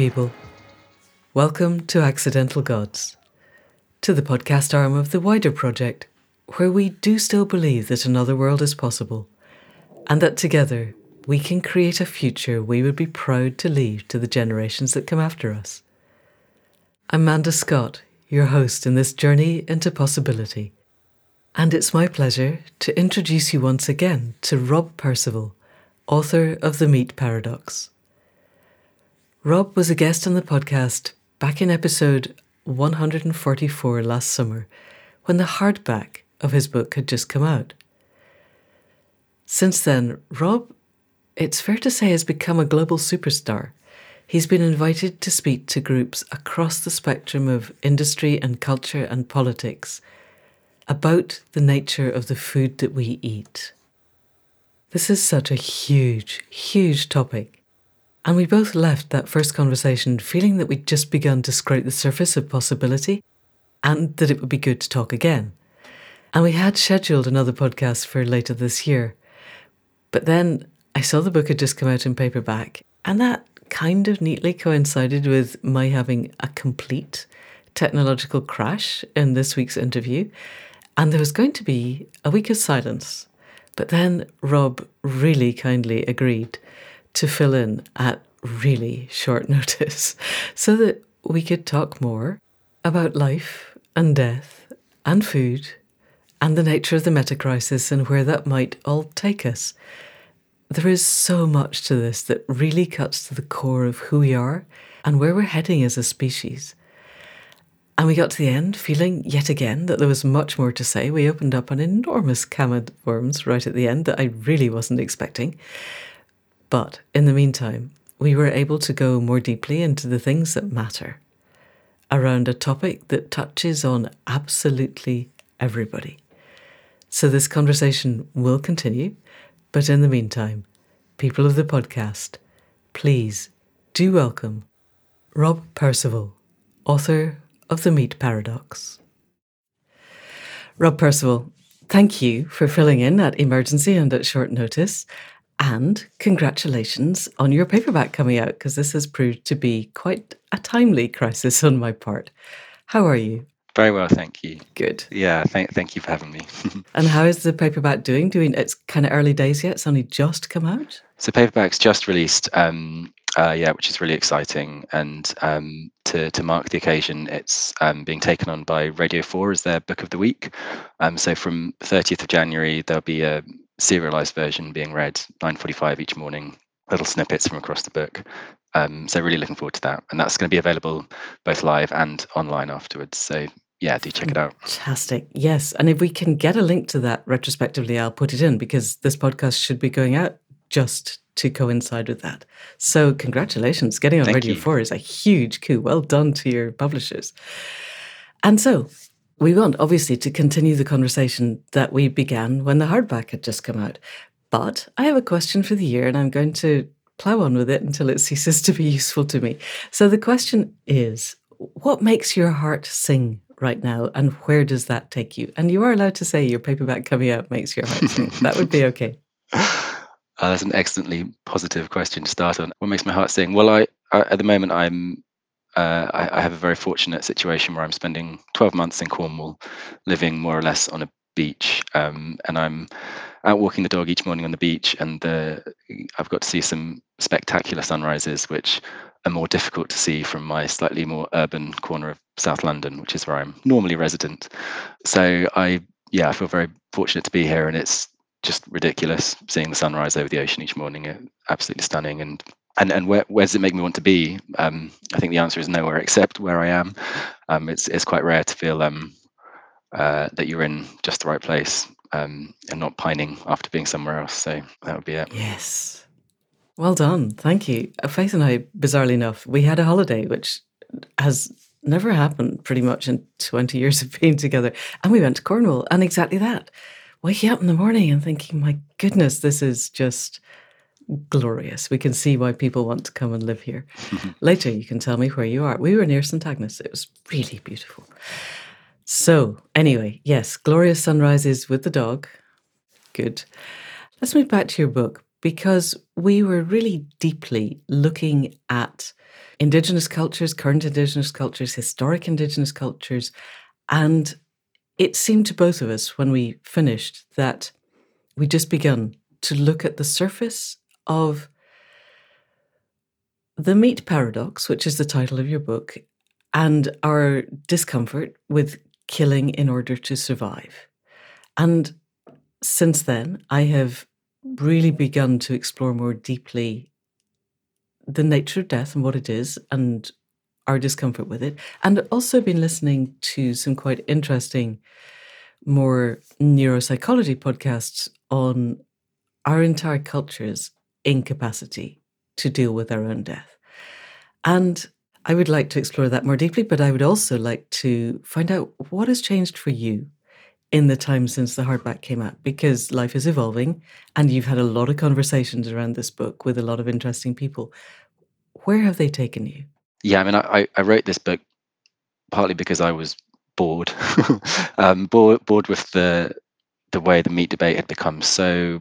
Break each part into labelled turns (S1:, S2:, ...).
S1: People. Welcome to Accidental Gods, to the podcast arm of the wider project, where we do still believe that another world is possible, and that together we can create a future we would be proud to leave to the generations that come after us. I'm Manda Scott, your host in this journey into possibility, and it's my pleasure to introduce you once again to Rob Percival, author of The Meat Paradox. Rob was a guest on the podcast back in episode 144 last summer when the hardback of his book had just come out. Since then, Rob, it's fair to say, has become a global superstar. He's been invited to speak to groups across the spectrum of industry and culture and politics about the nature of the food that we eat. This is such a huge, huge topic and we both left that first conversation feeling that we'd just begun to scrape the surface of possibility and that it would be good to talk again. And we had scheduled another podcast for later this year. But then I saw the book had just come out in paperback, and that kind of neatly coincided with my having a complete technological crash in this week's interview. And there was going to be a week of silence. But then Rob really kindly agreed to fill in at really short notice so that we could talk more about life and death and food and the nature of the meta crisis and where that might all take us. There is so much to this that really cuts to the core of who we are and where we're heading as a species. And we got to the end feeling yet again that there was much more to say. We opened up an enormous of worms right at the end that I really wasn't expecting. But in the meantime, we were able to go more deeply into the things that matter around a topic that touches on absolutely everybody. So this conversation will continue, but in the meantime, people of the podcast, please do welcome Rob Percival, author of The Meat Paradox. Rob Percival, thank you for filling in at emergency and at short notice. And congratulations on your paperback coming out, because this has proved to be quite a timely crisis on my part. How are you?
S2: Very well, thank you.
S1: Good.
S2: Yeah, thank thank you for having me.
S1: and how is the paperback doing? Doing it's kind of early days yet. It's only just come out.
S2: So paperback's just released. Um, uh, yeah, which is really exciting. And um, to to mark the occasion, it's um, being taken on by Radio Four as their book of the week. Um, so from 30th of January, there'll be a serialized version being read 9.45 each morning little snippets from across the book. Um, so really looking forward to that. And that's going to be available both live and online afterwards. So yeah do check it out.
S1: Fantastic. Yes. And if we can get a link to that retrospectively i'll put it in because this podcast should be going out just to coincide with that. So congratulations. Getting on
S2: Thank
S1: radio
S2: you.
S1: 4 is a huge coup. Well done to your publishers. And so we want, obviously, to continue the conversation that we began when the hardback had just come out. But I have a question for the year, and I'm going to plow on with it until it ceases to be useful to me. So the question is what makes your heart sing right now, and where does that take you? And you are allowed to say your paperback coming out makes your heart sing. that would be okay.
S2: Uh, that's an excellently positive question to start on. What makes my heart sing? Well, I, I at the moment I'm uh, I, I, have a very fortunate situation where I'm spending 12 months in Cornwall, living more or less on a beach, um, and I'm out walking the dog each morning on the beach, and the, I've got to see some spectacular sunrises, which are more difficult to see from my slightly more urban corner of South London, which is where I'm normally resident. So I, yeah, I feel very fortunate to be here, and it's just ridiculous seeing the sunrise over the ocean each morning. It's absolutely stunning, and and and where, where does it make me want to be? Um, I think the answer is nowhere except where I am. Um, it's it's quite rare to feel um, uh, that you're in just the right place um, and not pining after being somewhere else. So that would be it.
S1: Yes. Well done. Thank you. Uh, Faith and I, bizarrely enough, we had a holiday, which has never happened pretty much in 20 years of being together. And we went to Cornwall and exactly that. Waking up in the morning and thinking, my goodness, this is just glorious. We can see why people want to come and live here. Later, you can tell me where you are. We were near St. Agnes. It was really beautiful. So, anyway, yes, glorious sunrises with the dog. Good. Let's move back to your book because we were really deeply looking at Indigenous cultures, current Indigenous cultures, historic Indigenous cultures, and it seemed to both of us when we finished that we just begun to look at the surface of the meat paradox, which is the title of your book, and our discomfort with killing in order to survive. And since then, I have really begun to explore more deeply the nature of death and what it is and our discomfort with it, and also been listening to some quite interesting, more neuropsychology podcasts on our entire culture's incapacity to deal with our own death. And I would like to explore that more deeply, but I would also like to find out what has changed for you in the time since the hardback came out because life is evolving and you've had a lot of conversations around this book with a lot of interesting people. Where have they taken you?
S2: Yeah, I mean, I, I wrote this book partly because I was bored, um, bored, bored with the the way the meat debate had become so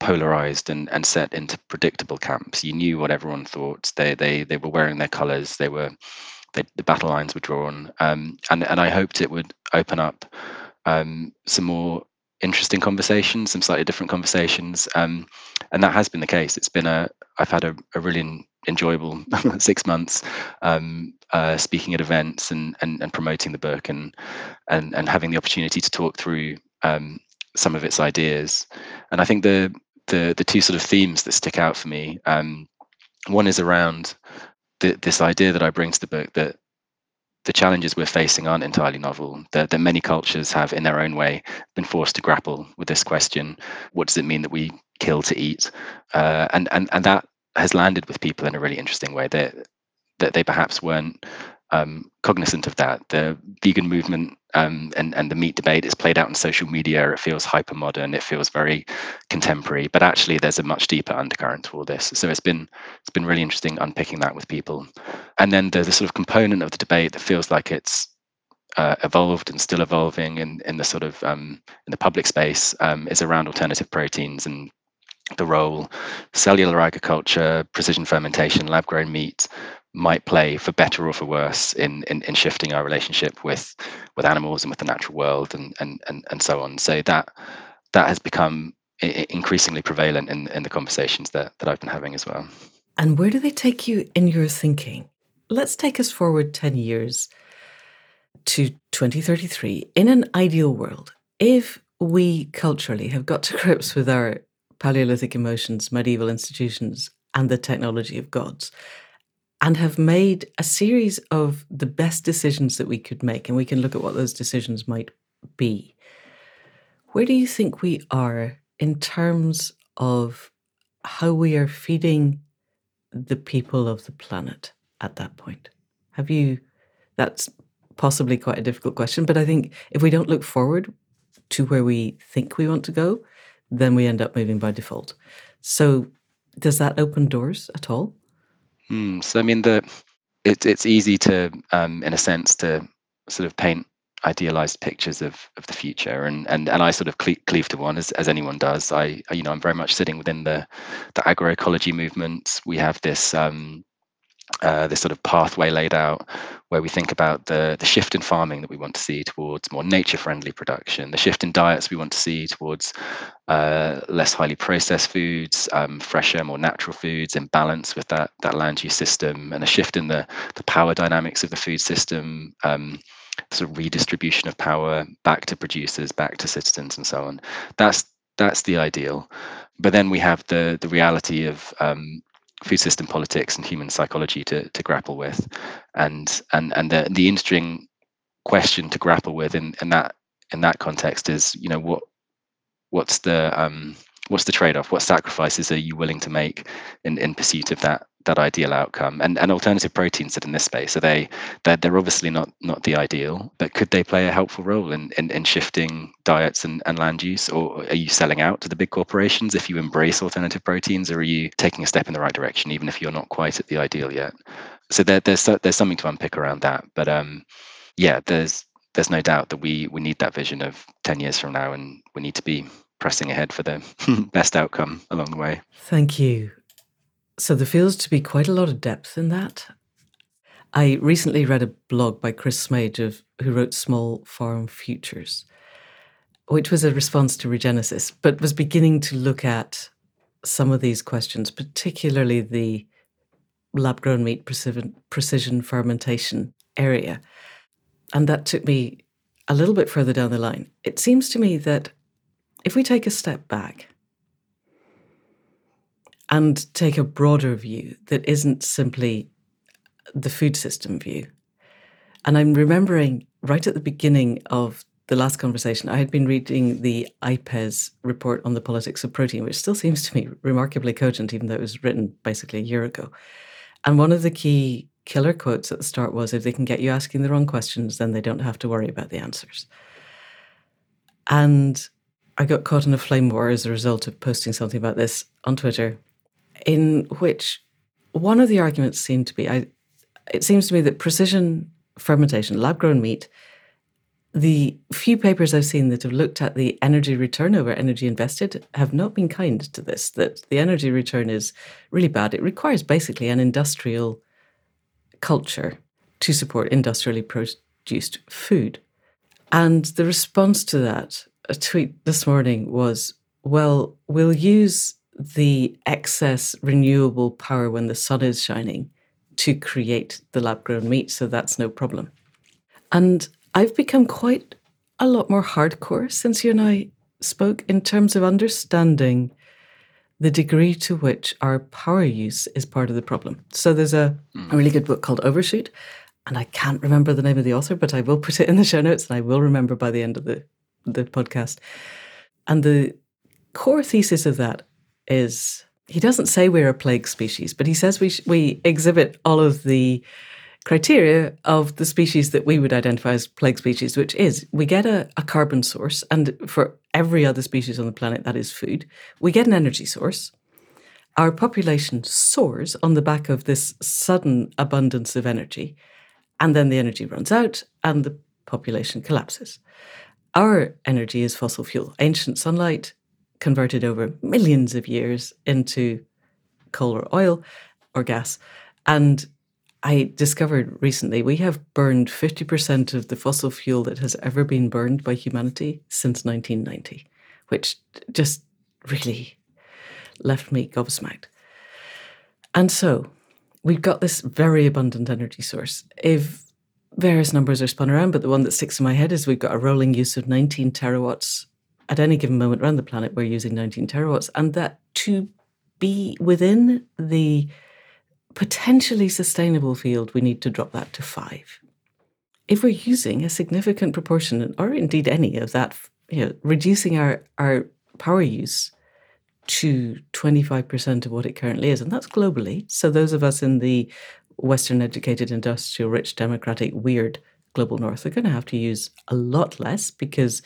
S2: polarized and, and set into predictable camps. You knew what everyone thought. They they they were wearing their colors. They were they, the battle lines were drawn. Um, and and I hoped it would open up um, some more interesting conversations, some slightly different conversations. Um, and that has been the case. It's been a I've had a, a really enjoyable six months um, uh, speaking at events and, and and promoting the book and and and having the opportunity to talk through um, some of its ideas. And I think the the the two sort of themes that stick out for me. Um, one is around the, this idea that I bring to the book that the challenges we're facing aren't entirely novel. That, that many cultures have, in their own way, been forced to grapple with this question: What does it mean that we kill to eat? Uh, and and and that has landed with people in a really interesting way. That that they perhaps weren't um, cognizant of that. The vegan movement um, and and the meat debate is played out in social media. It feels hyper modern. It feels very contemporary. But actually, there's a much deeper undercurrent to all this. So it's been it's been really interesting unpicking that with people. And then there's a sort of component of the debate that feels like it's uh, evolved and still evolving in in the sort of um, in the public space um, is around alternative proteins and the role cellular agriculture, precision fermentation, lab grown meat might play for better or for worse in, in, in shifting our relationship with with animals and with the natural world and and and, and so on. So that that has become increasingly prevalent in, in the conversations that, that I've been having as well.
S1: And where do they take you in your thinking? Let's take us forward 10 years to 2033. In an ideal world, if we culturally have got to grips with our Paleolithic emotions, medieval institutions, and the technology of gods, and have made a series of the best decisions that we could make. And we can look at what those decisions might be. Where do you think we are in terms of how we are feeding the people of the planet at that point? Have you, that's possibly quite a difficult question, but I think if we don't look forward to where we think we want to go, then we end up moving by default. So, does that open doors at all?
S2: Hmm, so I mean, the it's it's easy to, um, in a sense, to sort of paint idealized pictures of of the future, and and and I sort of cleave, cleave to one as as anyone does. I you know I'm very much sitting within the the agroecology movement. We have this um, uh, this sort of pathway laid out where we think about the, the shift in farming that we want to see towards more nature friendly production, the shift in diets we want to see towards uh, less highly processed foods, um, fresher, more natural foods in balance with that, that land use system, and a shift in the, the power dynamics of the food system. Um, sort of redistribution of power back to producers, back to citizens, and so on. That's that's the ideal. But then we have the the reality of um, food system politics and human psychology to to grapple with, and and and the the interesting question to grapple with in in that in that context is you know what what's the um what's the trade-off? What sacrifices are you willing to make in in pursuit of that that ideal outcome? And and alternative proteins that in this space are they they're, they're obviously not not the ideal but could they play a helpful role in in, in shifting diets and, and land use? Or are you selling out to the big corporations if you embrace alternative proteins or are you taking a step in the right direction even if you're not quite at the ideal yet? So there, there's there's something to unpick around that but um yeah there's there's no doubt that we we need that vision of 10 years from now and we need to be pressing ahead for the best outcome along the way.
S1: Thank you. So there feels to be quite a lot of depth in that. I recently read a blog by Chris Smaje of who wrote Small Farm Futures, which was a response to Regenesis, but was beginning to look at some of these questions, particularly the lab grown meat precision, precision fermentation area. And that took me a little bit further down the line. It seems to me that if we take a step back and take a broader view that isn't simply the food system view, and I'm remembering right at the beginning of the last conversation, I had been reading the IPES report on the politics of protein, which still seems to me remarkably cogent, even though it was written basically a year ago. And one of the key killer quotes at the start was if they can get you asking the wrong questions, then they don't have to worry about the answers. And I got caught in a flame war as a result of posting something about this on Twitter, in which one of the arguments seemed to be I, it seems to me that precision fermentation, lab grown meat, the few papers I've seen that have looked at the energy return over energy invested have not been kind to this, that the energy return is really bad. It requires basically an industrial culture to support industrially produced food. And the response to that, a tweet this morning was, well, we'll use the excess renewable power when the sun is shining to create the lab grown meat, so that's no problem. And I've become quite a lot more hardcore since you and I spoke in terms of understanding the degree to which our power use is part of the problem. So there's a, mm. a really good book called Overshoot, and I can't remember the name of the author, but I will put it in the show notes and I will remember by the end of the, the podcast. And the core thesis of that is he doesn't say we're a plague species, but he says we, sh- we exhibit all of the criteria of the species that we would identify as plague species, which is we get a, a, carbon source, and for every other species on the planet, that is food. We get an energy source. Our population soars on the back of this sudden abundance of energy, and then the energy runs out and the population collapses. Our energy is fossil fuel, ancient sunlight converted over millions of years into coal or oil or gas. And I discovered recently we have burned 50% of the fossil fuel that has ever been burned by humanity since 1990, which just really left me gobsmacked. And so we've got this very abundant energy source. If various numbers are spun around, but the one that sticks in my head is we've got a rolling use of 19 terawatts at any given moment around the planet. We're using 19 terawatts, and that to be within the potentially sustainable field, we need to drop that to five. If we're using a significant proportion, or indeed any of that, you know, reducing our, our power use to 25% of what it currently is, and that's globally. So those of us in the Western educated, industrial, rich, democratic, weird global north are going to have to use a lot less because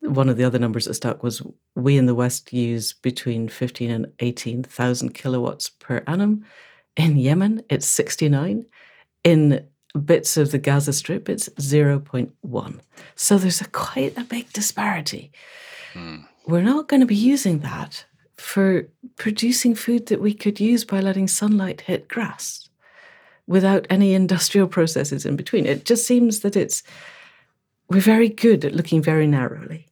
S1: one of the other numbers that stuck was we in the West use between 15 and 18,000 kilowatts per annum. In Yemen, it's 69. In bits of the Gaza Strip, it's 0.1. So there's a quite a big disparity. Hmm. We're not going to be using that for producing food that we could use by letting sunlight hit grass without any industrial processes in between. It just seems that it's we're very good at looking very narrowly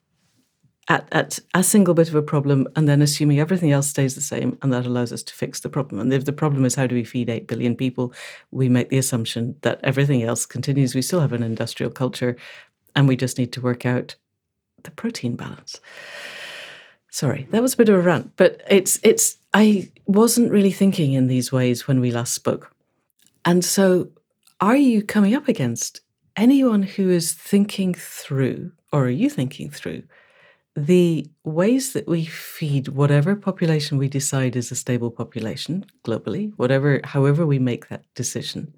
S1: at, at a single bit of a problem and then assuming everything else stays the same and that allows us to fix the problem. And if the problem is how do we feed 8 billion people, we make the assumption that everything else continues. We still have an industrial culture and we just need to work out the protein balance. Sorry, that was a bit of a rant, but it's it's I wasn't really thinking in these ways when we last spoke. And so are you coming up against anyone who is thinking through or are you thinking through the ways that we feed whatever population we decide is a stable population globally, whatever, however we make that decision,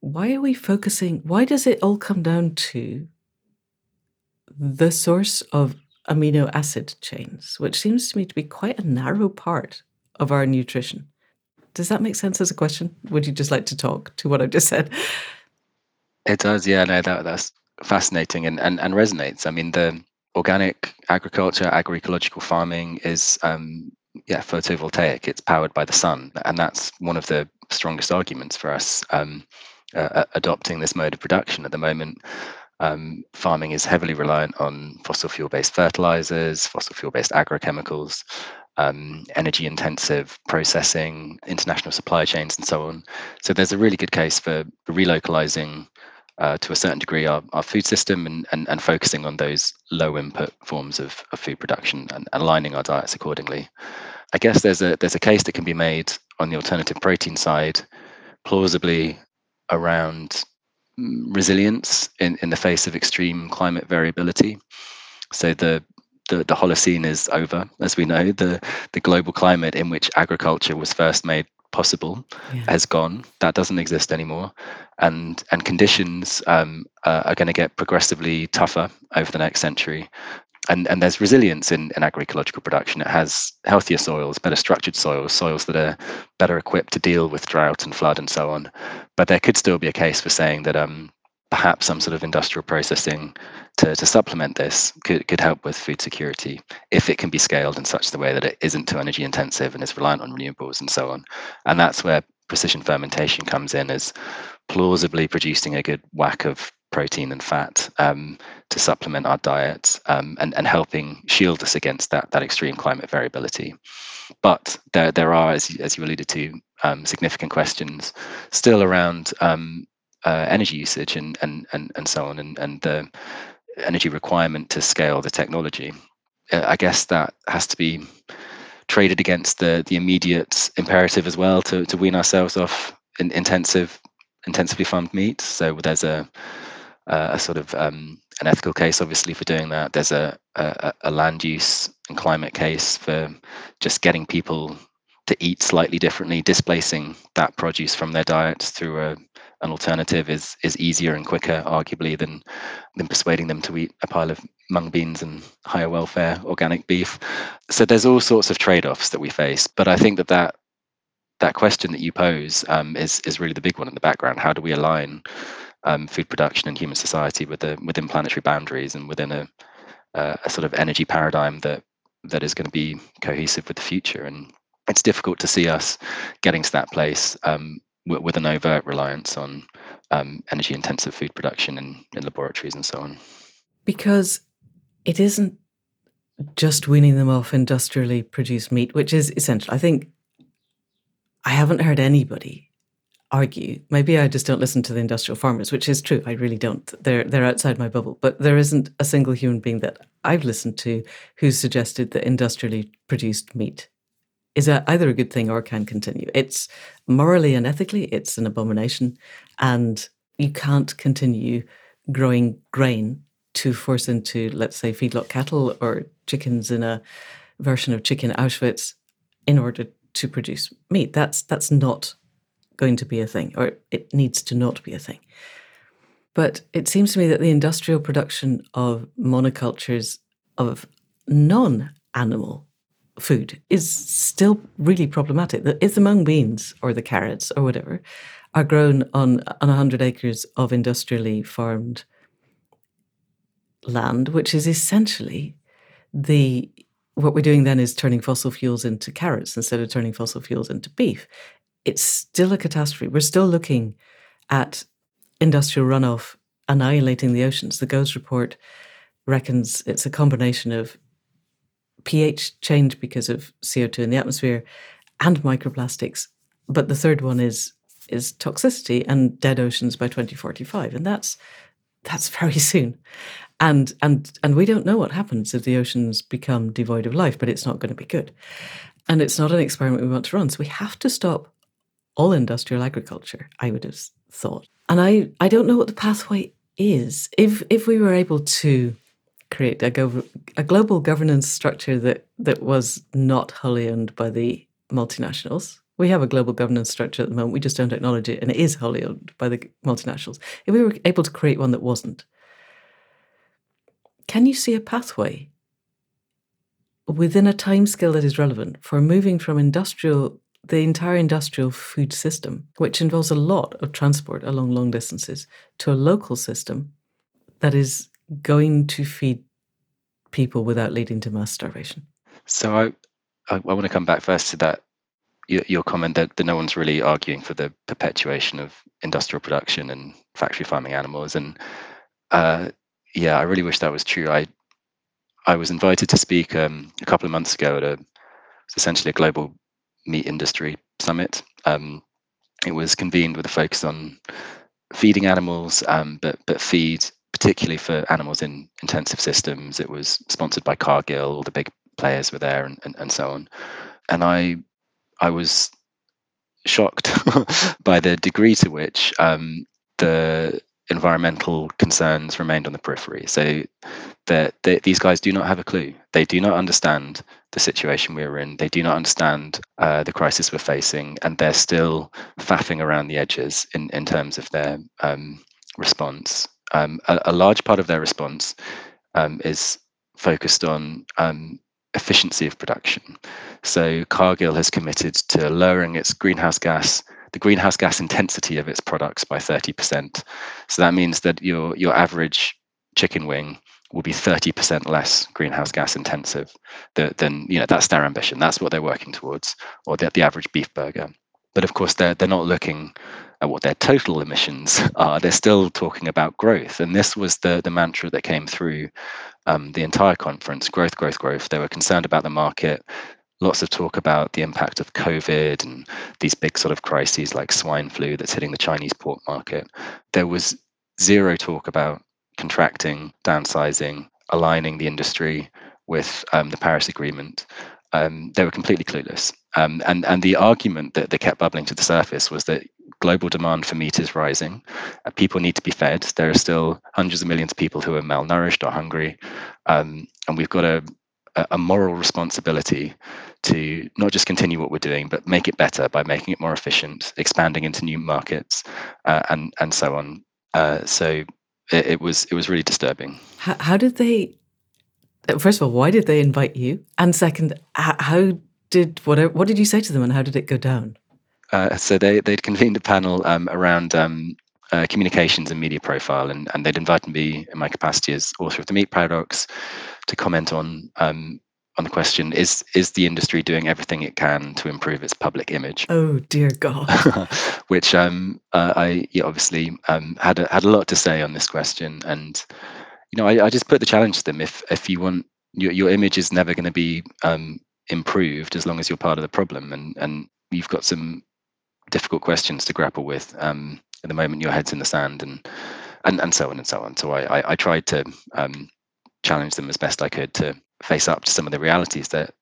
S1: why are we focusing? Why does it all come down to the source of amino acid chains, which seems to me to be quite a narrow part of our nutrition? Does that make sense as a question? Would you just like to talk to what I've just said?
S2: It does, yeah. No, that that's fascinating and, and, and resonates. I mean, the organic agriculture, agroecological farming is um, yeah photovoltaic. It's powered by the sun, and that's one of the strongest arguments for us um, uh, adopting this mode of production at the moment. Um, farming is heavily reliant on fossil fuel based fertilizers, fossil fuel based agrochemicals, um, energy intensive processing, international supply chains, and so on. So there's a really good case for relocalizing uh, to a certain degree our, our food system and, and, and focusing on those low input forms of, of food production and aligning our diets accordingly. I guess there's a there's a case that can be made on the alternative protein side, plausibly around resilience in, in the face of extreme climate variability. So the the, the Holocene is over, as we know. The the global climate in which agriculture was first made possible yeah. has gone. That doesn't exist anymore, and and conditions um, uh, are going to get progressively tougher over the next century. And, and there's resilience in, in agroecological production. It has healthier soils, better structured soils, soils that are better equipped to deal with drought and flood and so on. But there could still be a case for saying that um, perhaps some sort of industrial processing to, to supplement this could, could help with food security if it can be scaled in such the way that it isn't too energy intensive and is reliant on renewables and so on. And that's where precision fermentation comes in as plausibly producing a good whack of protein and fat um, to supplement our diet um, and, and helping shield us against that, that extreme climate variability. But there, there are, as, as you alluded to, um, significant questions still around um, uh, energy usage and and and and so on, and and the energy requirement to scale the technology. Uh, I guess that has to be traded against the the immediate imperative as well to to wean ourselves off in intensive intensively farmed meat. So there's a a sort of um, an ethical case, obviously, for doing that. There's a, a, a land use and climate case for just getting people to eat slightly differently, displacing that produce from their diets through a an alternative is is easier and quicker, arguably, than than persuading them to eat a pile of mung beans and higher welfare organic beef. So there's all sorts of trade-offs that we face. But I think that that that question that you pose um, is is really the big one in the background. How do we align um, food production and human society with the within planetary boundaries and within a, a, a sort of energy paradigm that that is going to be cohesive with the future? And it's difficult to see us getting to that place um, with an overt reliance on um, energy intensive food production in, in laboratories and so on.
S1: Because it isn't just weaning them off industrially produced meat, which is essential. I think I haven't heard anybody argue. Maybe I just don't listen to the industrial farmers, which is true. I really don't. They're they're outside my bubble. But there isn't a single human being that I've listened to who's suggested that industrially produced meat is a, either a good thing or can continue. It's morally and ethically, it's an abomination. And you can't continue growing grain to force into, let's say, feedlot cattle or chickens in a version of chicken Auschwitz in order to produce meat. That's that's not going to be a thing, or it needs to not be a thing. But it seems to me that the industrial production of monocultures of non animal food is still really problematic. If the mung beans or the carrots or whatever are grown on on 100 acres of industrially farmed land, which is essentially the what we're doing then is turning fossil fuels into carrots instead of turning fossil fuels into beef. It's still a catastrophe. We're still looking at industrial runoff annihilating the oceans. The GOES report reckons it's a combination of pH change because of CO2 in the atmosphere and microplastics. But the third one is is toxicity and dead oceans by 2045. And that's that's very soon. And and and we don't know what happens if the oceans become devoid of life, but it's not going to be good. And it's not an experiment we want to run. So we have to stop all industrial agriculture, I would have thought. And I, I don't know what the pathway is. If if we were able to create a, gov- a global governance structure that, that was not wholly owned by the multinationals. We have a global governance structure at the moment, we just don't acknowledge it, and it is wholly owned by the multinationals. If we were able to create one that wasn't, can you see a pathway within a timescale that is relevant for moving from industrial the entire industrial food system, which involves a lot of transport along long distances, to a local system that is going to feed people without leading to mass starvation?
S2: So I, I, I want to come back first to that your, your comment that, that no one's really arguing for the perpetuation of industrial production and factory farming animals, and uh, yeah, I really wish that was true. I I was invited to speak um, a couple of months ago at a essentially a global meat industry summit. Um, it was convened with a focus on feeding animals, um, but but feed particularly for animals in intensive systems. It was sponsored by Cargill. All the big players were there, and, and, and so on. And I I was shocked by the degree to which um, the environmental concerns remained on the periphery. So these guys do not have a clue. They do not understand the situation we're in. They do not understand uh, the crisis we're facing, and they're still faffing around the edges in, in terms of their um, response. Um, a, a, large part of their response um, is focused on um, efficiency of production. So Cargill has committed to lowering its greenhouse gas the greenhouse gas intensity of its products by 30%. So that means that your your average chicken wing will be 30% less greenhouse gas intensive than, than you know that's their ambition. That's what they're working towards, or the, the average beef burger. But of course, they're they're not looking at what their total emissions are. They're still talking about growth, and this was the the mantra that came through um, the entire conference: growth, growth, growth. They were concerned about the market lots of talk about the impact of COVID and these big sort of crises like swine flu that's hitting the Chinese pork market. There was zero talk about contracting, downsizing, aligning the industry with um, the Paris Agreement. Um, they were completely clueless. Um, and, and the argument that, that kept bubbling to the surface was that global demand for meat is rising. Uh, people need to be fed. There are still hundreds of millions of people who are malnourished or hungry. Um, and we've got a, a moral responsibility to not just continue what we're doing, but make it better by making it more efficient, expanding into new markets, uh, and and so on. Uh, so it, it, was it was really disturbing.
S1: How, how, did they? First of all, why did they invite you? And second, how did what what did you say to them, and how did it go down?
S2: Uh, so they they'd convened a panel um, around um, uh, communications and media profile, and, and they'd invited me in my capacity as author of the Meat Paradox to comment on um, on the question: Is is the industry doing everything it can to improve its public image?
S1: Oh dear God!
S2: Which um, uh, I yeah, obviously um, had a, had a lot to say on this question, and you know I, I just put the challenge to them: if if you want your your image is never going to be um, improved as long as you're part of the problem, and and you've got some difficult questions to grapple with. Um, at the moment, your head's in the sand, and and and so on and so on. So I I, I tried to um, challenge them as best I could to face up to some of the realities that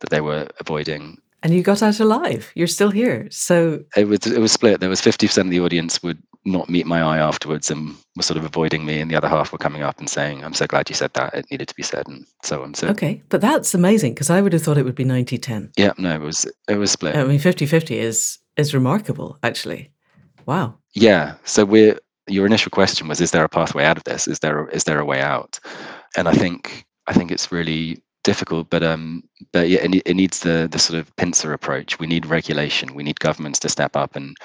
S2: that they were avoiding.
S1: And you got out alive. You're still here. So
S2: it was it was split. There was fifty percent of the audience would not meet my eye afterwards and were sort of avoiding me, and the other half were coming up and saying, "I'm so glad you said that. It needed to be said," and so on. So
S1: okay, but that's amazing because I would have thought it would be 90-10.
S2: Yeah, no, it was it was split.
S1: I mean, 50-50 is is remarkable, actually. Wow.
S2: Yeah. So we're your initial question was, is there a pathway out of this? Is there is there a way out? And I think I think it's really difficult, but um, but yeah, it, it needs the the sort of pincer approach. We need regulation. We need governments to step up and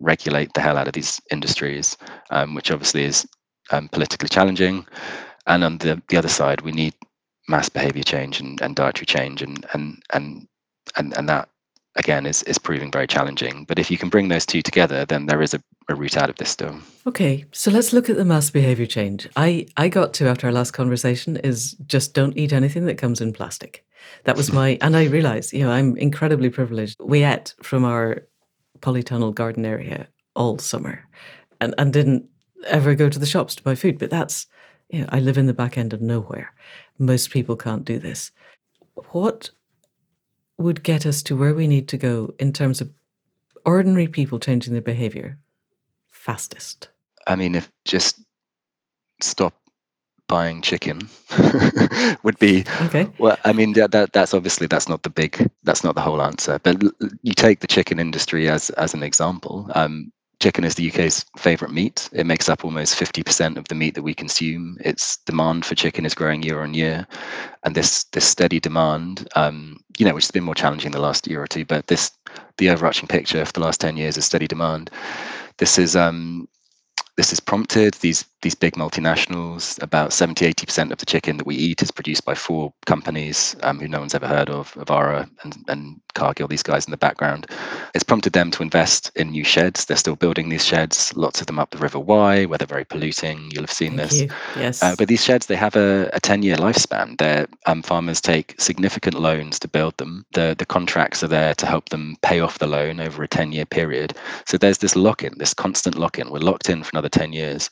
S2: regulate the hell out of these industries, um, which obviously is um, politically challenging. And on the the other side, we need mass behavior change and, and dietary change, and and and and and that again is is proving very challenging. But if you can bring those two together, then there is a, a route out of this still.
S1: Okay, so let's look at the mass behavior change. I I got to after our last conversation is just don't eat anything that comes in plastic. That was my and I realized, you know, I'm incredibly privileged. We ate from our polytunnel garden area all summer and, and didn't ever go to the shops to buy food. But that's you know, I live in the back end of nowhere. Most people can't do this. What would get us to where we need to go in terms of ordinary people changing their behavior fastest?
S2: I mean, if just stop buying chicken would be
S1: okay
S2: well i mean that, that that's obviously that's not the big that's not the whole answer but you take the chicken industry as as an example um, chicken is the UK's favorite meat. It makes up almost 50% of the meat that we consume. Its demand for chicken is growing year on year. And this this steady demand, um, you know, which has been more challenging the last year or two, but this the overarching picture for the last 10 years is steady demand. This is um, this is prompted these these big multinationals. About 70, 80% of the chicken that we eat is produced by four companies um, who no one's ever heard of, Avara and, and Cargill, these guys in the background. It's prompted them to invest in new sheds. They're still building these sheds, lots of them up the River Wye, where they're very polluting. You'll have seen
S1: Thank
S2: this.
S1: you. Yes. Uh,
S2: but these sheds, they have a, a 10 year lifespan. Their um, farmers take significant loans to build them. The, the contracts are there to help them pay off the loan over a 10 year period. So there's this lock in, this constant lock in. We're locked in for another 10 years.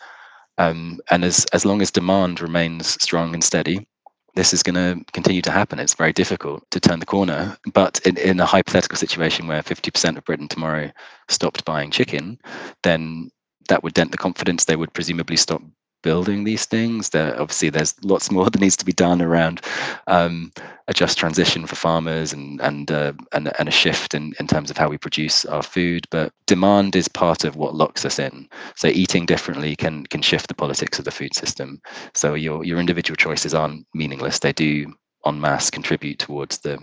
S2: Um, and as, as long as demand remains strong and steady, this is going to continue to happen. It's very difficult to turn the corner. But in, in a hypothetical situation where 50% of Britain tomorrow stopped buying chicken, then that would dent the confidence. They would presumably stop building these things. There obviously there's lots more that needs to be done around um, a just transition for farmers and and, uh, and and a shift in, in terms of how we produce our food. But demand is part of what locks us in. So eating differently can can shift the politics of the food system. So your your individual choices aren't meaningless. They do en masse contribute towards the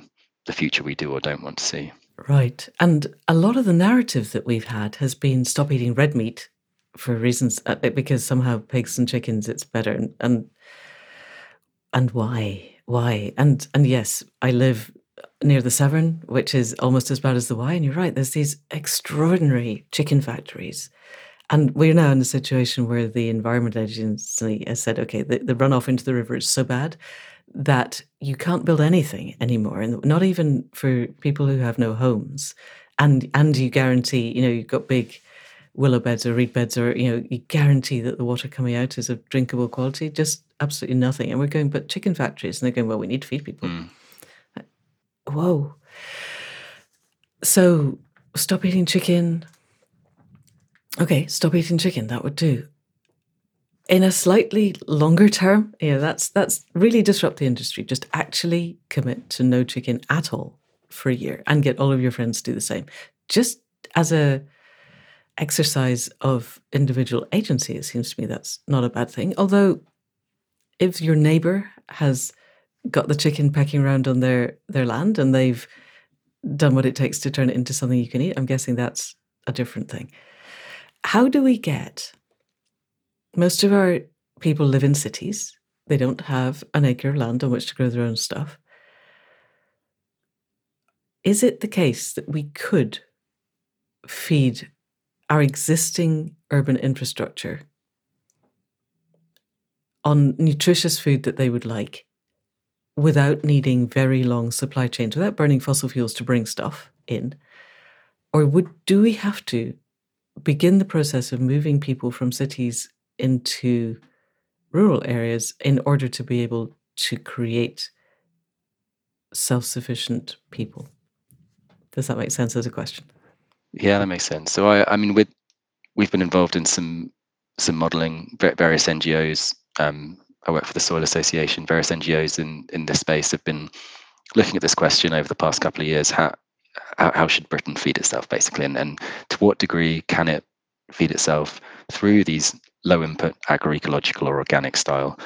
S2: the future we do or don't want to see.
S1: Right. And a lot of the narrative that we've had has been stop eating red meat for reasons uh, because somehow pigs and chickens it's better and and, and why why? And and yes i live near the severn which is almost as bad as the wye and you're right there's these extraordinary chicken factories. And we're now in a situation where the environment agency has said okay the, the runoff into the river is so bad that you can't build anything anymore and not even for people who have no homes. And and you guarantee you know you've got big willow beds or reed beds or you know you guarantee that the water coming out is of drinkable quality just absolutely nothing. And we're going but chicken factories and they're going well we need to feed people. Mm. whoa. So stop eating chicken. Okay stop eating chicken that would do. In a slightly longer term yeah that's that's really disrupt the industry. Just actually commit to no chicken at all for a year and get all of your friends to do the same. Just as a exercise of individual agency. It seems to me that's not a bad thing. Although, if your neighbor has got the chicken pecking around on their their land and they've done what it takes to turn it into something you can eat, I'm guessing that's a different thing. How do we get most of our people live in cities? They don't have an acre of land on which to grow their own stuff. Is it the case that we could feed our existing urban infrastructure on nutritious food that they would like without needing very long supply chains, without burning fossil fuels to bring stuff in? Or would do we have to begin the process of moving people from cities into rural areas in order to be able to create self-sufficient people? Does that make sense as a question?
S2: Yeah, that makes sense. So I, I mean, with we've been involved in some some modelling. Various NGOs. Um, I work for the Soil Association. Various NGOs in in this space have been looking at this question over the past couple of years. How how, how should Britain feed itself, basically, and, and to what degree can it feed itself through these low input agroecological or organic style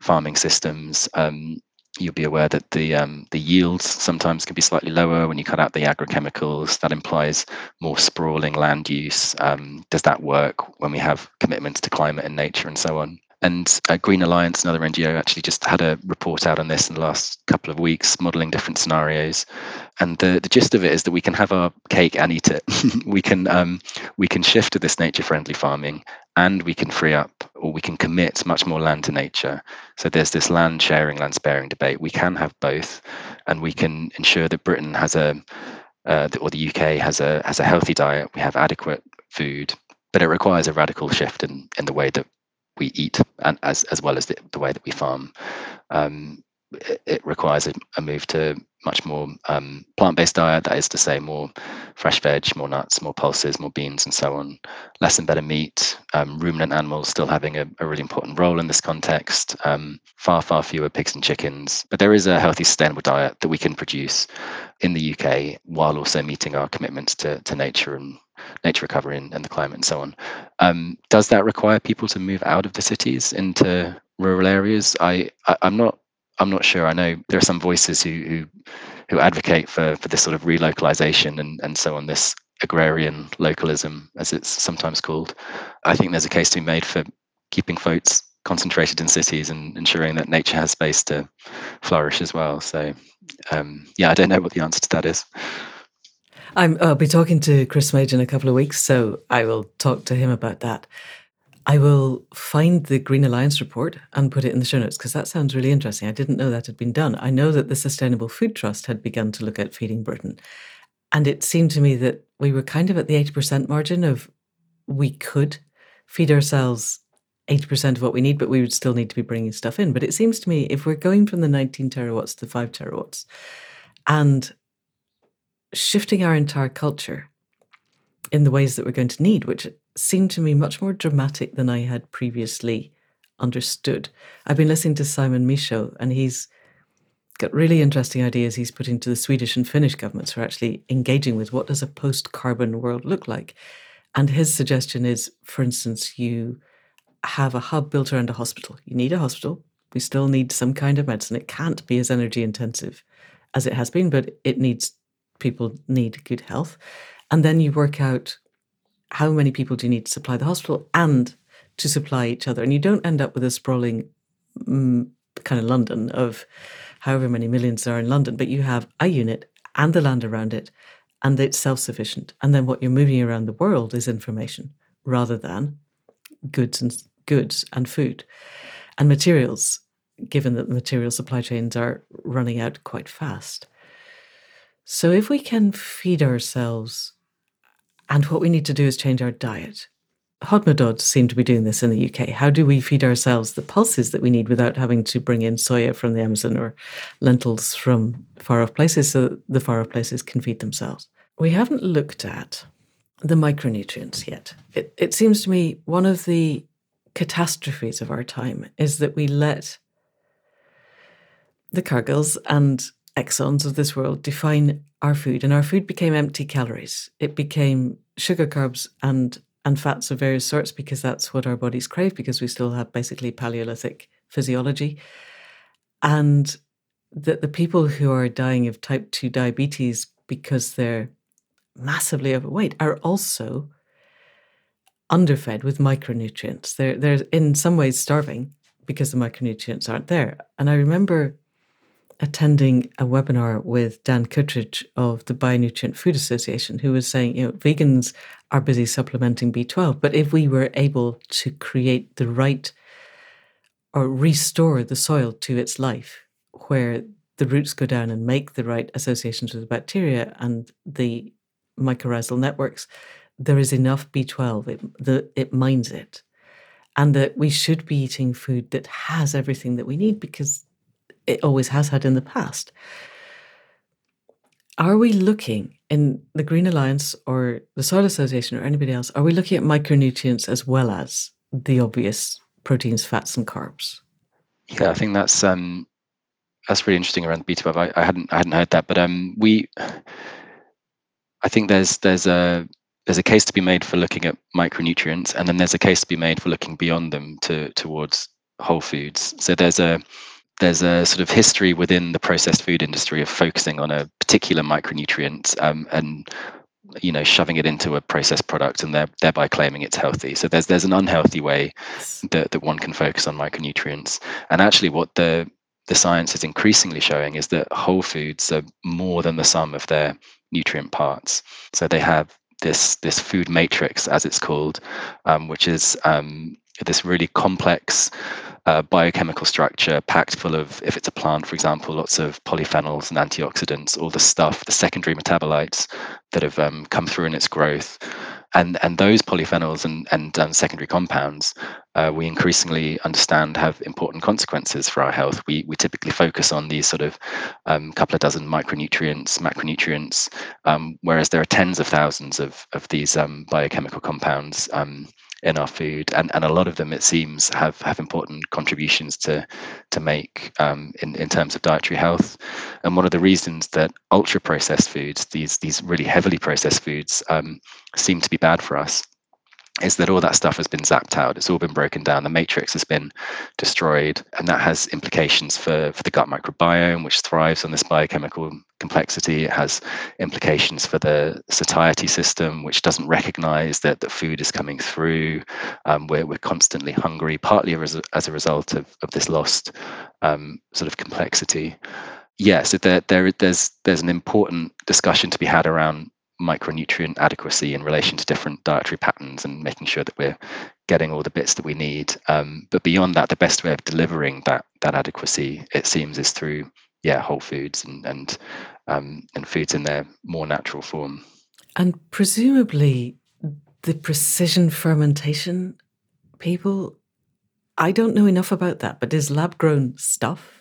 S2: farming systems? Um, you'll be aware that the um, the yields sometimes can be slightly lower when you cut out the agrochemicals. That implies more sprawling land use. Um, does that work when we have commitments to climate and nature and so on? And uh, Green Alliance, another NGO, actually just had a report out on this in the last couple of weeks, modeling different scenarios. And the, the gist of it is that we can have our cake and eat it. we can um, we can shift to this nature-friendly farming, and we can free up or we can commit much more land to nature. So there's this land sharing, land sparing debate. We can have both, and we can ensure that Britain has a uh, or the UK has a has a healthy diet. We have adequate food, but it requires a radical shift in in the way that we eat and as as well as the, the way that we farm. Um, it, requires a, a, move to much more um, plant-based diet. That is to say, more fresh veg, more nuts, more pulses, more beans, and so on. Less and better meat. Um, ruminant animals still having a, a, really important role in this context. Um, far far fewer pigs and chickens. But there is a healthy, sustainable diet that we can produce in the UK while also meeting our commitments to to nature and nature recovery and, and the climate and so on. Um, does that require people to move out of the cities into rural areas? I, I am not I'm not sure. I know there are some voices who who, who advocate for for this sort of relocalization and and so on. This agrarian localism, as it's sometimes called. I think there's a case to be made for keeping folks concentrated in cities and ensuring that nature has space to flourish as well. So, um, yeah, I don't know what the answer to that is.
S1: I will be talking to Chris Smaje in a couple of weeks, so I will talk to him about that. I will find the Green Alliance report and put it in the show notes because that sounds really interesting. I didn't know that had been done. I know that the Sustainable Food Trust had begun to look at feeding Britain. And it seemed to me that we were kind of at the 80% margin of we could feed ourselves 80% of what we need, but we would still need to be bringing stuff in. But it seems to me if we're going from the 19 terawatts to the 5 terawatts and shifting our entire culture in the ways that we're going to need, which seemed to me much more dramatic than I had previously understood. I've been listening to Simon Michaux, and he's got really interesting ideas he's putting into the Swedish and Finnish governments for actually engaging with what does a post-carbon world look like. And his suggestion is, for instance, you have a hub built around a hospital. You need a hospital. We still need some kind of medicine. It can't be as energy intensive as it has been, but it needs people need good health. And then you work out how many people do you need to supply the hospital and to supply each other. And you don't end up with a sprawling mm, kind of London of however many millions there are in London, but you have a unit and the land around it, and it's self sufficient. And then what you're moving around the world is information rather than goods and goods and food and materials, given that the material supply chains are running out quite fast. So if we can feed ourselves and what we need to do is change our diet. Hodmedod seem to be doing this in the UK. How do we feed ourselves the pulses that we need without having to bring in soya from the Amazon or lentils from far off places so the far off places can feed themselves? We haven't looked at the micronutrients yet. It, it seems to me one of the catastrophes of our time is that we let the Cargills and Exxons of this world define our food, and our food became empty calories. It became sugar, carbs, and and fats of various sorts because that's what our bodies crave because we still have basically Paleolithic physiology, and that the people who are dying of type two diabetes because they're massively overweight are also underfed with micronutrients. They're they're in some ways starving because the micronutrients aren't there. And I remember attending a webinar with Dan Kittredge of the Bionutrient Food Association, who was saying, you know, vegans are busy supplementing B12, but if we were able to create the right or restore the soil to its life, where the roots go down and make the right associations with the bacteria and the mycorrhizal networks, there is enough B12. It, the, it mines it. And that we should be eating food that has everything that we need because it always has had in the past. Are we looking in the Green Alliance or the Soil Association or anybody else? Are we looking at micronutrients as well as the obvious proteins, fats, and carbs?
S2: Yeah, I think that's um, that's really interesting around B12. I, I hadn't I hadn't heard that, but um, we I think there's there's a there's a case to be made for looking at micronutrients, and then there's a case to be made for looking beyond them to towards whole foods. So there's a there's a sort of history within the processed food industry of focusing on a particular micronutrient um, and you know shoving it into a processed product and thereby claiming it's healthy. So there's there's an unhealthy way that, that one can focus on micronutrients. And actually what the the science is increasingly showing is that whole foods are more than the sum of their nutrient parts. So they have this this food matrix as it's called um, which is um, this really complex uh, biochemical structure packed full of, if it's a plant, for example, lots of polyphenols and antioxidants, all the stuff, the secondary metabolites that have um, come through in its growth. And, and those polyphenols and, and um, secondary compounds, uh, we increasingly understand have important consequences for our health. We, we typically focus on these sort of um, couple of dozen micronutrients, macronutrients, um, whereas there are tens of thousands of, of these um, biochemical compounds um, in our food, and, and a lot of them, it seems, have have important contributions to to make um, in in terms of dietary health. And one of the reasons that ultra processed foods, these these really heavily processed foods, um, seem to be bad for us, is that all that stuff has been zapped out. It's all been broken down. The matrix has been destroyed, and that has implications for, for the gut microbiome, which thrives on this biochemical complexity. It has implications for the satiety system, which doesn't recognize that the food is coming through. Um, we're, we're constantly hungry, partly as a, as a result of, of this lost um, sort of complexity. Yeah, so there, there, there's, there's an important discussion to be had around micronutrient adequacy in relation to different dietary patterns and making sure that we're getting all the bits that we need. Um, but beyond that, the best way of delivering that that adequacy, it seems, is through yeah whole foods and and um, and foods in their more natural form.
S1: And presumably, the precision fermentation people, I don't know enough about that, but is lab grown stuff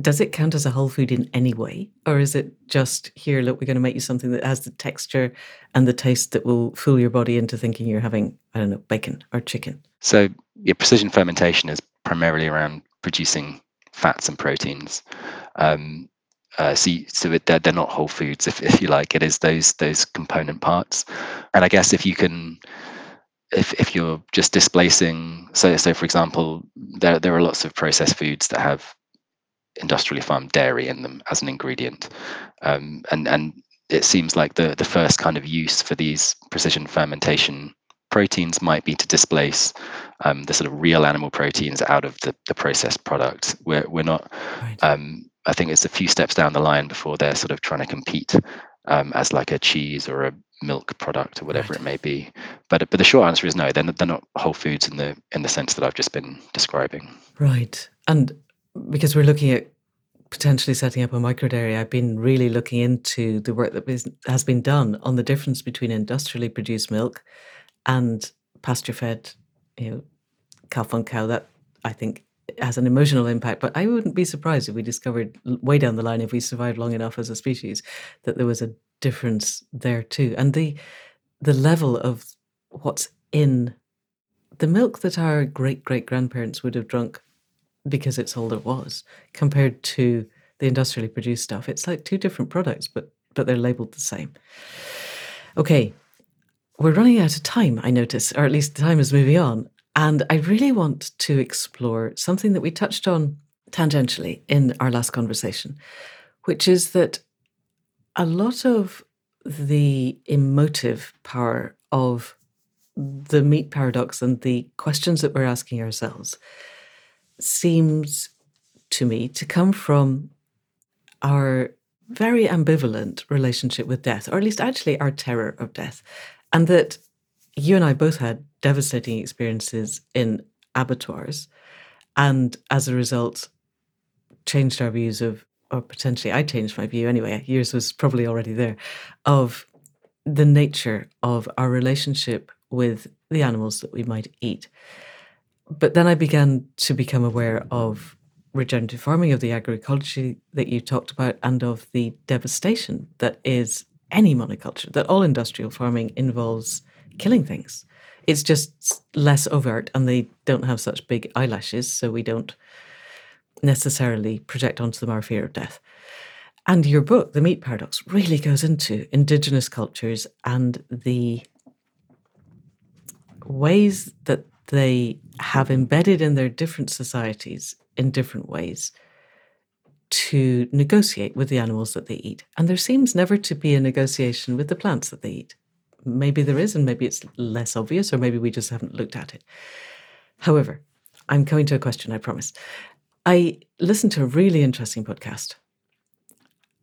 S1: does it count as a whole food in any way or is it just here look we're going to make you something that has the texture and the taste that will fool your body into thinking you're having i don't know bacon or chicken
S2: so your precision fermentation is primarily around producing fats and proteins. Um, uh, so, so they're, they're not whole foods if, if you like. It is those those component parts. And i guess if you can if, if you're just displacing so so for example there there are lots of processed foods that have industrially farmed dairy in them as an ingredient. Um, and and it seems like the the first kind of use for these precision fermentation proteins might be to displace um, the sort of real animal proteins out of the, the processed product. We're we're not. Right. Um, I think it's a few steps down the line before they're sort of trying to compete um, as like a cheese or a milk product or whatever right. it may be. But but the short answer is no. They're not, they're not whole foods in the in the sense that I've just been describing.
S1: Right. And because we're looking at potentially setting up a micro dairy, I've been really looking into the work that has been done on the difference between industrially produced milk and pasture fed, you know, calf on cow. That I think has an emotional impact. But I wouldn't be surprised if we discovered way down the line, if we survived long enough as a species, that there was a difference there too. And the the level of what's in the milk that our great great grandparents would have drunk because it's all there was compared to the industrially produced stuff. It's like two different products, but but they're labeled the same. Okay, we're running out of time, I notice, or at least the time is moving on. And I really want to explore something that we touched on tangentially in our last conversation, which is that a lot of the emotive power of the meat paradox and the questions that we're asking ourselves seems to me to come from our very ambivalent relationship with death, or at least actually our terror of death. And that you and I both had devastating experiences in abattoirs, and as a result, changed our views of, or potentially I changed my view anyway, yours was probably already there, of the nature of our relationship with the animals that we might eat. But then I began to become aware of regenerative farming, of the agroecology that you talked about, and of the devastation that is any monoculture, that all industrial farming involves killing things. It's just less overt and they don't have such big eyelashes, so we don't necessarily project onto them our fear of death. And your book, The Meat Paradox, really goes into indigenous cultures and the ways that they have embedded in their different societies in different ways to negotiate with the animals that they eat. And there seems never to be a negotiation with the plants that they eat. Maybe there is, and maybe it's less obvious, or maybe we just haven't looked at it. However, I'm coming to a question, I promise. I listened to a really interesting podcast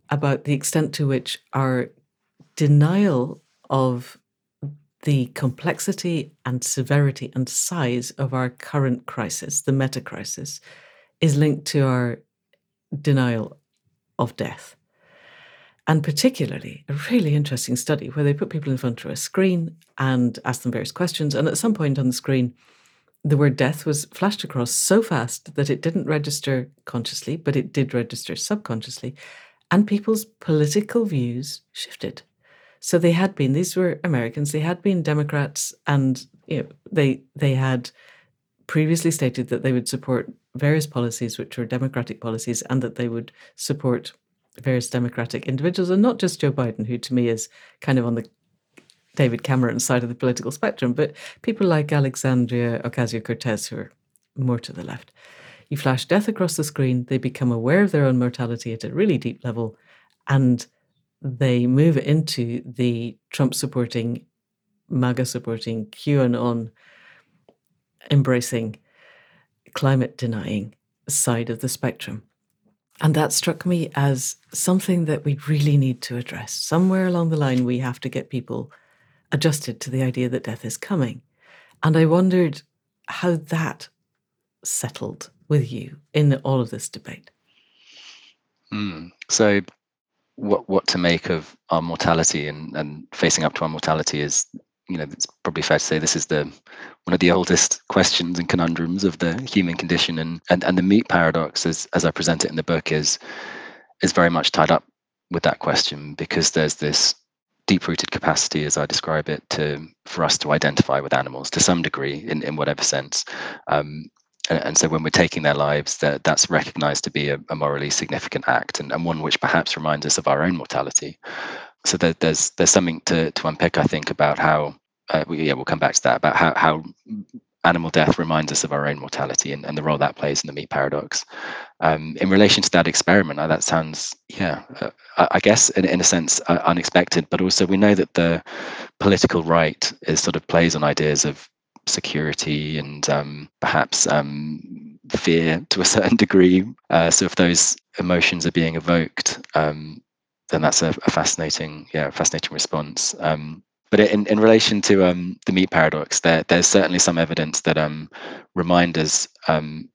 S1: about the extent to which our denial of the complexity and severity and size of our current crisis, the meta crisis, is linked to our denial of death. And particularly, a really interesting study where they put people in front of a screen and asked them various questions. And at some point on the screen, the word death was flashed across so fast that it didn't register consciously, but it did register subconsciously. And people's political views shifted. So they had been, these were Americans, they had been Democrats and you know, they they had previously stated that they would support various policies which were democratic policies and that they would support various democratic individuals and not just Joe Biden, who to me is kind of on the David Cameron side of the political spectrum, but people like Alexandria Ocasio Cortez, who are more to the left. You flash death across the screen, they become aware of their own mortality at a really deep level, and they move into the Trump supporting, MAGA supporting, QAnon embracing, climate denying side of the spectrum. And that struck me as something that we really need to address. Somewhere along the line, we have to get people adjusted to the idea that death is coming. And I wondered how that settled with you in all of this debate.
S2: Mm. So, what what to make of our mortality and, and facing up to our mortality is you know it's probably fair to say this is the one of the oldest questions and conundrums of the human condition. And and, and the meat paradox as as I present it in the book is is very much tied up with that question because there's this deep rooted capacity as I describe it to for us to identify with animals to some degree in, in whatever sense. Um, and, and, so when we're taking their lives that that's recognized to be a, a morally significant act and, and one which perhaps reminds us of our own mortality so there, there's there's something to to unpick, I think, about how uh, we, yeah we'll come back to that about how how animal death reminds us of our own mortality and, and the role that plays in the meat paradox. Um, in relation to that experiment, uh, that sounds, yeah, uh, I guess in, in a sense uh, unexpected, but also we know that the political right is sort of plays on ideas of security and um, perhaps um, fear to a certain degree. Uh, so if those emotions are being evoked, um, then that's a, a fascinating, yeah, fascinating response. Um, but in, in relation to um, the meat paradox, there there's certainly some evidence that um, remind us um,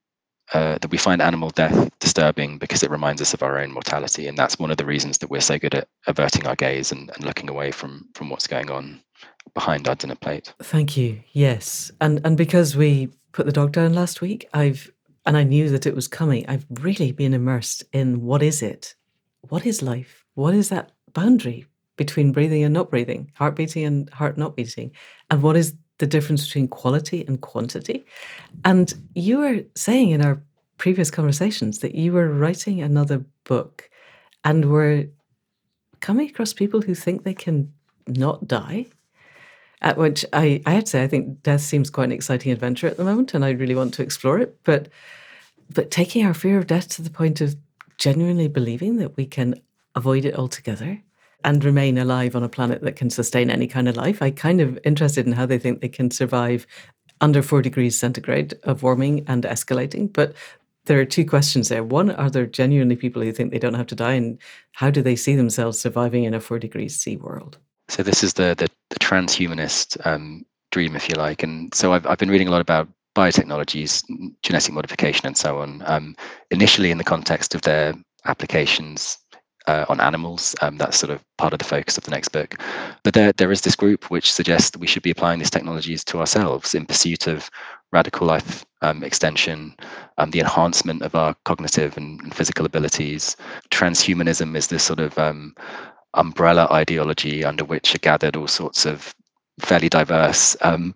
S2: uh, that we find animal death disturbing because it reminds us of our own mortality, and that's one of the reasons that we're so good at averting our gaze and, and looking away from from what's going on behind our dinner plate.
S1: Thank you. Yes, and and because we put the dog down last week, I've and I knew that it was coming. I've really been immersed in what is it? What is life? What is that boundary between breathing and not breathing, heart beating and heart not beating? And what is the difference between quality and quantity? And you were saying in our previous conversations that you were writing another book and were coming across people who think they can not die. At which I, I have to say, I think death seems quite an exciting adventure at the moment, and I really want to explore it. But but taking our fear of death to the point of genuinely believing that we can avoid it altogether and remain alive on a planet that can sustain any kind of life. I kind of interested in how they think they can survive under four degrees centigrade of warming and escalating. But there are two questions there. One, are there genuinely people who think they don't have to die? And how do they see themselves surviving in a four degrees C world?
S2: So this is the the, the transhumanist um, dream, if you like. And so I've I've been reading a lot about biotechnologies, genetic modification, and so on. Um, initially, in the context of their applications uh, on animals. Um, that's sort of part of the focus of the next book. But there, there is this group which suggests that we should be applying these technologies to ourselves in pursuit of radical life um, extension, um, the enhancement of our cognitive and, and, physical abilities. Transhumanism is this sort of um, umbrella ideology under which are gathered all sorts of fairly diverse um,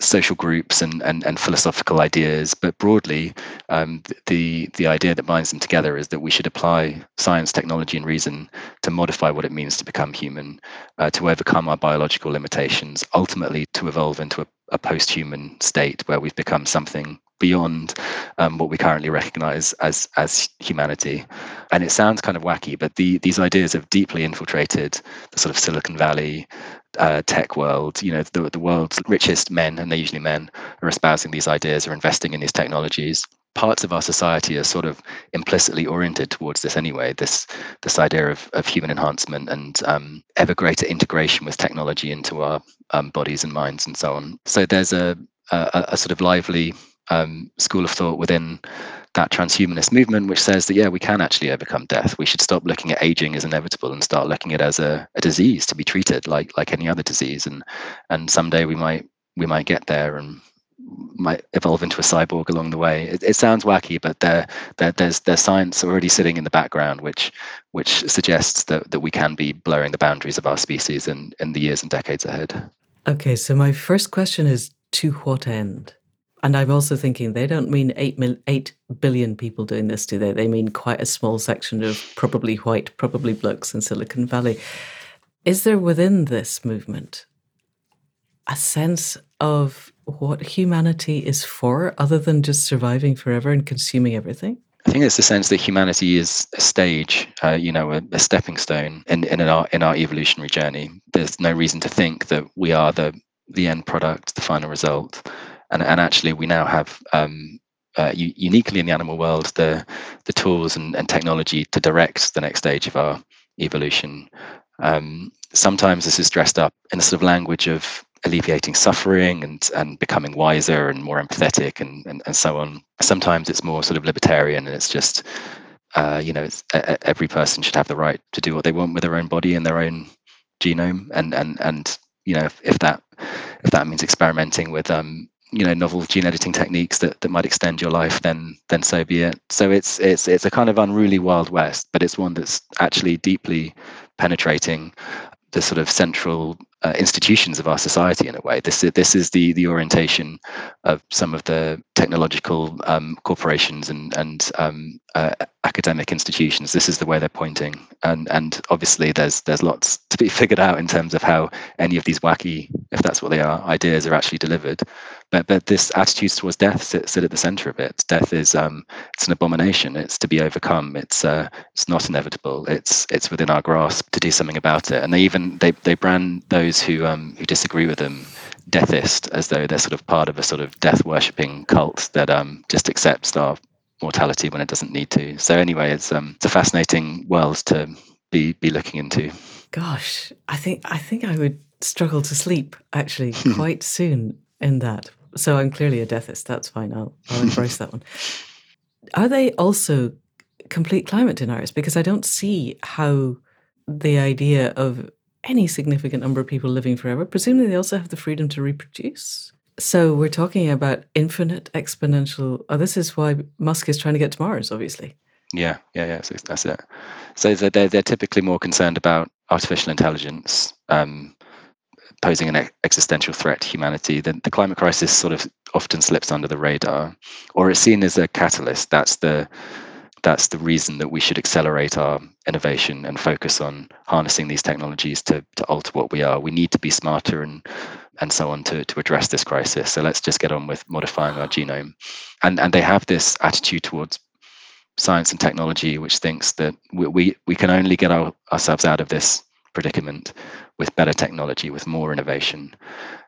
S2: social groups and, and, and philosophical ideas, but broadly, um, the the idea that binds them together is that we should apply science, technology, and reason to modify what it means to become human, uh, to overcome our biological limitations, ultimately to evolve into a, a post-human state where we've become something beyond um, what we currently recognize as as humanity. And it sounds kind of wacky, but the, these ideas have deeply infiltrated the sort of Silicon Valley uh, tech world. You know, the, the world's richest men, and they're usually men, are espousing these ideas, are investing in these technologies. Parts of our society are sort of implicitly oriented towards this anyway. This this idea of, of human enhancement and um, ever greater integration with technology into our um, bodies and minds and so on. So there's a, a, a sort of lively um, school of thought within that transhumanist movement, which says that yeah, we can actually overcome death. We should stop looking at aging as inevitable and start looking at it as a, a disease to be treated like like any other disease. And and someday we might we might get there and might evolve into a cyborg along the way. It, it sounds wacky, but there, there there's there's science already sitting in the background, which which suggests that that we can be blurring the boundaries of our species in in the years and decades ahead.
S1: Okay, so my first question is to what end? And I'm also thinking they don't mean 8, mil, 8 billion people doing this, do they? They mean quite a small section of probably white, probably blokes in Silicon Valley. Is there within this movement a sense of what humanity is for other than just surviving forever and consuming everything?
S2: I think it's the sense that humanity is a stage, uh, you know, a, a, stepping stone in, in our in our evolutionary journey. There's no reason to think that we are the the end product, the final result, and and actually we now have um, uh, uniquely in the animal world the the tools and, and technology to direct the next stage of our evolution. Um, sometimes this is dressed up in a sort of language of alleviating suffering and and becoming wiser and more empathetic and and, and so on. Sometimes it's more sort of libertarian and it's just uh, you know it's, every person should have the right to do what they want with their own body and their own genome and and and you know if, if that if that means experimenting with um you know novel gene editing techniques that, that might extend your life then then so be it so it's it's it's a kind of unruly wild west but it's one that's actually deeply penetrating the sort of central uh, institutions of our society in a way. This is this is the the orientation of some of the technological um, corporations and and um, uh, academic institutions. This is the way they're pointing, and and obviously there's there's lots to be figured out in terms of how any of these wacky, if that's what they are, ideas are actually delivered. But but this attitude towards death sit, sit at the center of it. Death is um it's an abomination. It's to be overcome. It's uh it's not inevitable. It's it's within our grasp to do something about it. And they even they they brand those who um who disagree with them deathist as though they're sort of part of a sort of death worshipping cult that um just accepts our mortality when it doesn't need to. So anyway, it's um it's a fascinating world to be be looking into.
S1: Gosh, I think I think I would struggle to sleep actually quite soon in that so I'm clearly a deathist. That's fine. I'll, I'll embrace that one. Are they also complete climate deniers? Because I don't see how the idea of any significant number of people living forever, presumably they also have the freedom to reproduce. So we're talking about infinite exponential. Oh, this is why Musk is trying to get to Mars, obviously.
S2: Yeah, yeah, yeah. So that's it. So they're they're typically more concerned about artificial intelligence, um, posing an existential threat to humanity, then the climate crisis sort of often slips under the radar, or it's seen as a catalyst. That's the that's the reason that we should accelerate our innovation and focus on harnessing these technologies to, to alter what we are. We need to be smarter and and so on to, to address this crisis. So let's just get on with modifying our genome. And and they have this attitude towards science and technology, which thinks that we we, we can only get our, ourselves out of this predicament with better technology, with more innovation.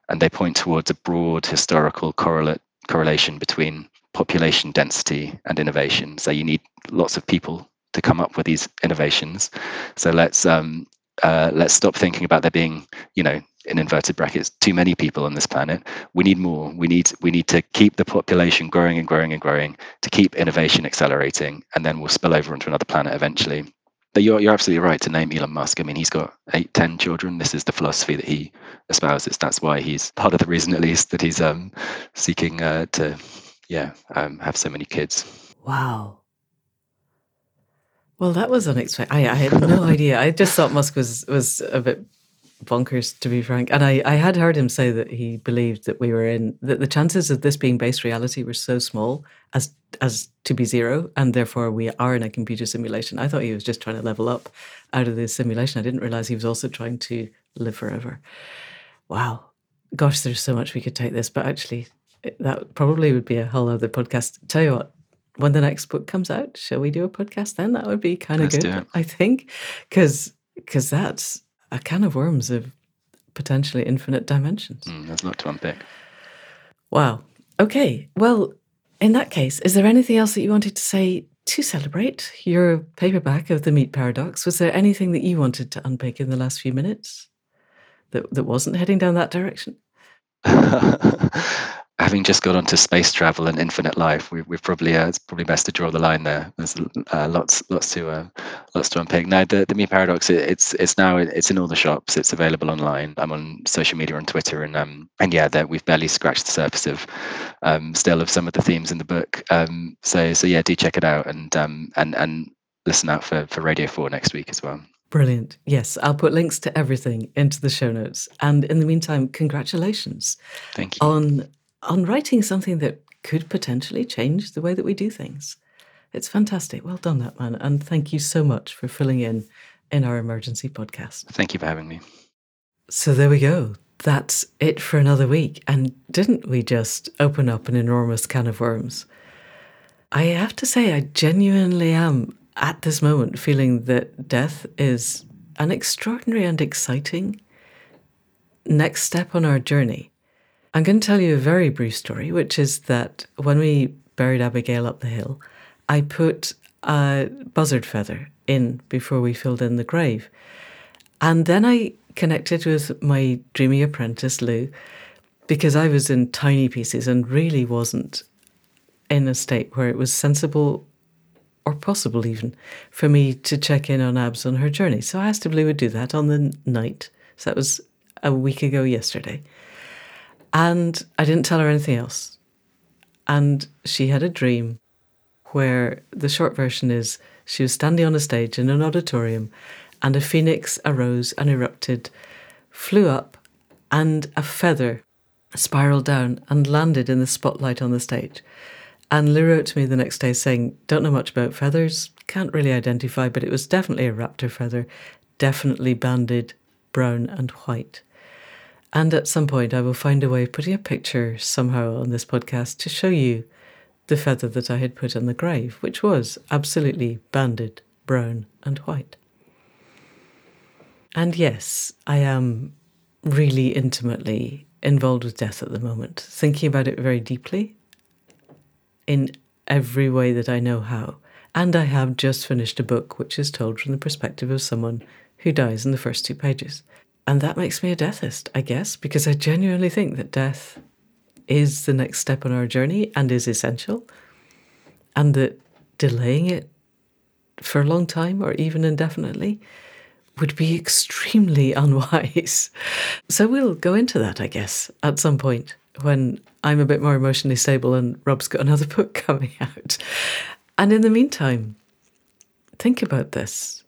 S2: And they point towards a broad historical correlate, correlation between population density and innovation. So you need lots of people to come up with these innovations. So let's um, uh, let's stop thinking about there being, you know, in inverted brackets, too many people on this planet. We need more. We need we need to keep the population growing and growing and growing to keep innovation accelerating, and then we'll spill over onto another planet eventually. But you're, you're absolutely right to name Elon Musk. I mean, he's got eight, ten children. This is the philosophy that he espouses. That's why he's part of the reason, at least, that he's um, seeking uh, to, yeah, um, have so many kids.
S1: Wow. Well, that was unexpected. I, I had no idea. I just thought Musk was was a bit bonkers, to be frank. And I, I had heard him say that he believed that we were in that the chances of this being based reality were so small as as to be zero, and therefore we are in a computer simulation. I thought he was just trying to level up out of the simulation. I didn't realize he was also trying to live forever. Wow, gosh, there's so much we could take this, but actually, that probably would be a whole other podcast. Tell you what, when the next book comes out, shall we do a podcast then? That would be kind of good, I think, because because that's a can of worms of potentially infinite dimensions.
S2: Mm, there's a lot to unpick.
S1: Wow. Okay. Well, in that case, is there anything else that you wanted to say to celebrate your paperback of the Meat Paradox? Was there anything that you wanted to unpick in the last few minutes that, that wasn't heading down that direction?
S2: having just got onto space travel and infinite life, we, we've probably uh, it's probably best to draw the line there. There's uh, lots lots to uh, lots to unpick. Now the the Meat Paradox, it, it's it's now it's in all the shops. It's available online. I'm on social media on Twitter, and um and yeah, that we've barely scratched the surface of um still of some of the themes in the book. Um so so yeah, do check it out and um and and listen out for for Radio Four next week as well.
S1: Brilliant. Yes, I'll put links to everything into the show notes. And in the meantime, congratulations.
S2: Thank you.
S1: On on writing something that could potentially change the way that we do things. It's fantastic. Well done, that man. And thank you so much for filling in in our emergency podcast.
S2: Thank you for having me.
S1: So there we go. That's it for another week. And didn't we just open up an enormous can of worms? I have to say, I genuinely am at this moment feeling that death is an extraordinary and exciting next step on our journey. I'm going to tell you a very brief story, which is that when we buried Abigail up the hill, I put a buzzard feather in before we filled in the grave. And then I connected with my dreamy apprentice, Lou, because I was in tiny pieces and really wasn't in a state where it was sensible or possible even for me to check in on Abs on her journey. So I asked if Lou would do that on the night. So that was a week ago yesterday. And I didn't tell her anything else. And she had a dream where the short version is she was standing on a stage in an auditorium and a phoenix arose and erupted, flew up, and a feather spiraled down and landed in the spotlight on the stage. And Lou wrote to me the next day saying, Don't know much about feathers, can't really identify, but it was definitely a raptor feather, definitely banded brown and white. And at some point, I will find a way of putting a picture somehow on this podcast to show you the feather that I had put on the grave, which was absolutely banded brown and white. And yes, I am really intimately involved with death at the moment, thinking about it very deeply in every way that I know how. And I have just finished a book which is told from the perspective of someone who dies in the first two pages. And that makes me a deathist, I guess, because I genuinely think that death is the next step on our journey and is essential, and that delaying it for a long time or even indefinitely would be extremely unwise. So we'll go into that, I guess, at some point when I'm a bit more emotionally stable and Rob's got another book coming out. And in the meantime, think about this.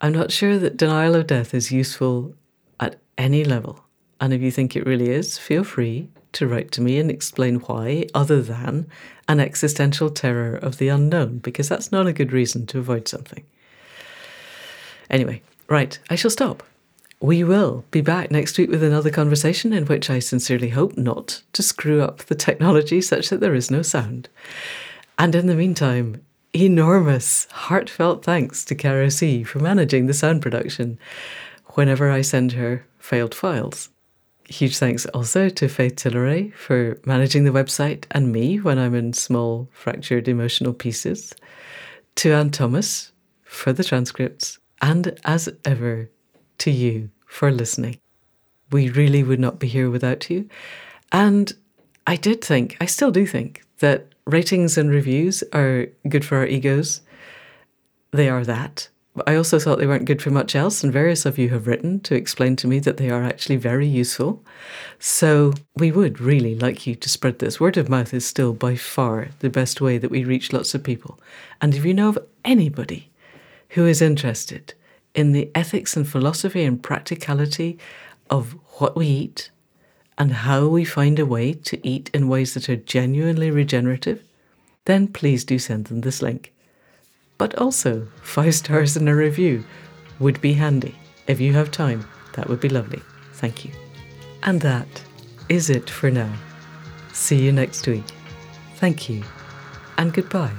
S1: I'm not sure that denial of death is useful at any level. And if you think it really is, feel free to write to me and explain why, other than an existential terror of the unknown, because that's not a good reason to avoid something. Anyway, right, I shall stop. We will be back next week with another conversation in which I sincerely hope not to screw up the technology such that there is no sound. And in the meantime, enormous, heartfelt thanks to Caro C for managing the sound production whenever I send her failed files. Huge thanks also to Faith Tilleray for managing the website and me when I'm in small, fractured emotional pieces. To Anne Thomas for the transcripts. And as ever, to you for listening. We really would not be here without you. And I did think, I still do think, that ratings and reviews are good for our egos. They are that. I also thought they weren't good for much else, and various of you have written to explain to me that they are actually very useful. So we would really like you to spread this. Word of mouth is still by far the best way that we reach lots of people. And if you know of anybody who is interested in the ethics and philosophy and practicality of what we eat and how we find a way to eat in ways that are genuinely regenerative, then please do send them this link. But also, five stars in a review would be handy. If you have time, that would be lovely. Thank you. And that is it for now. See you next week. Thank you, and goodbye.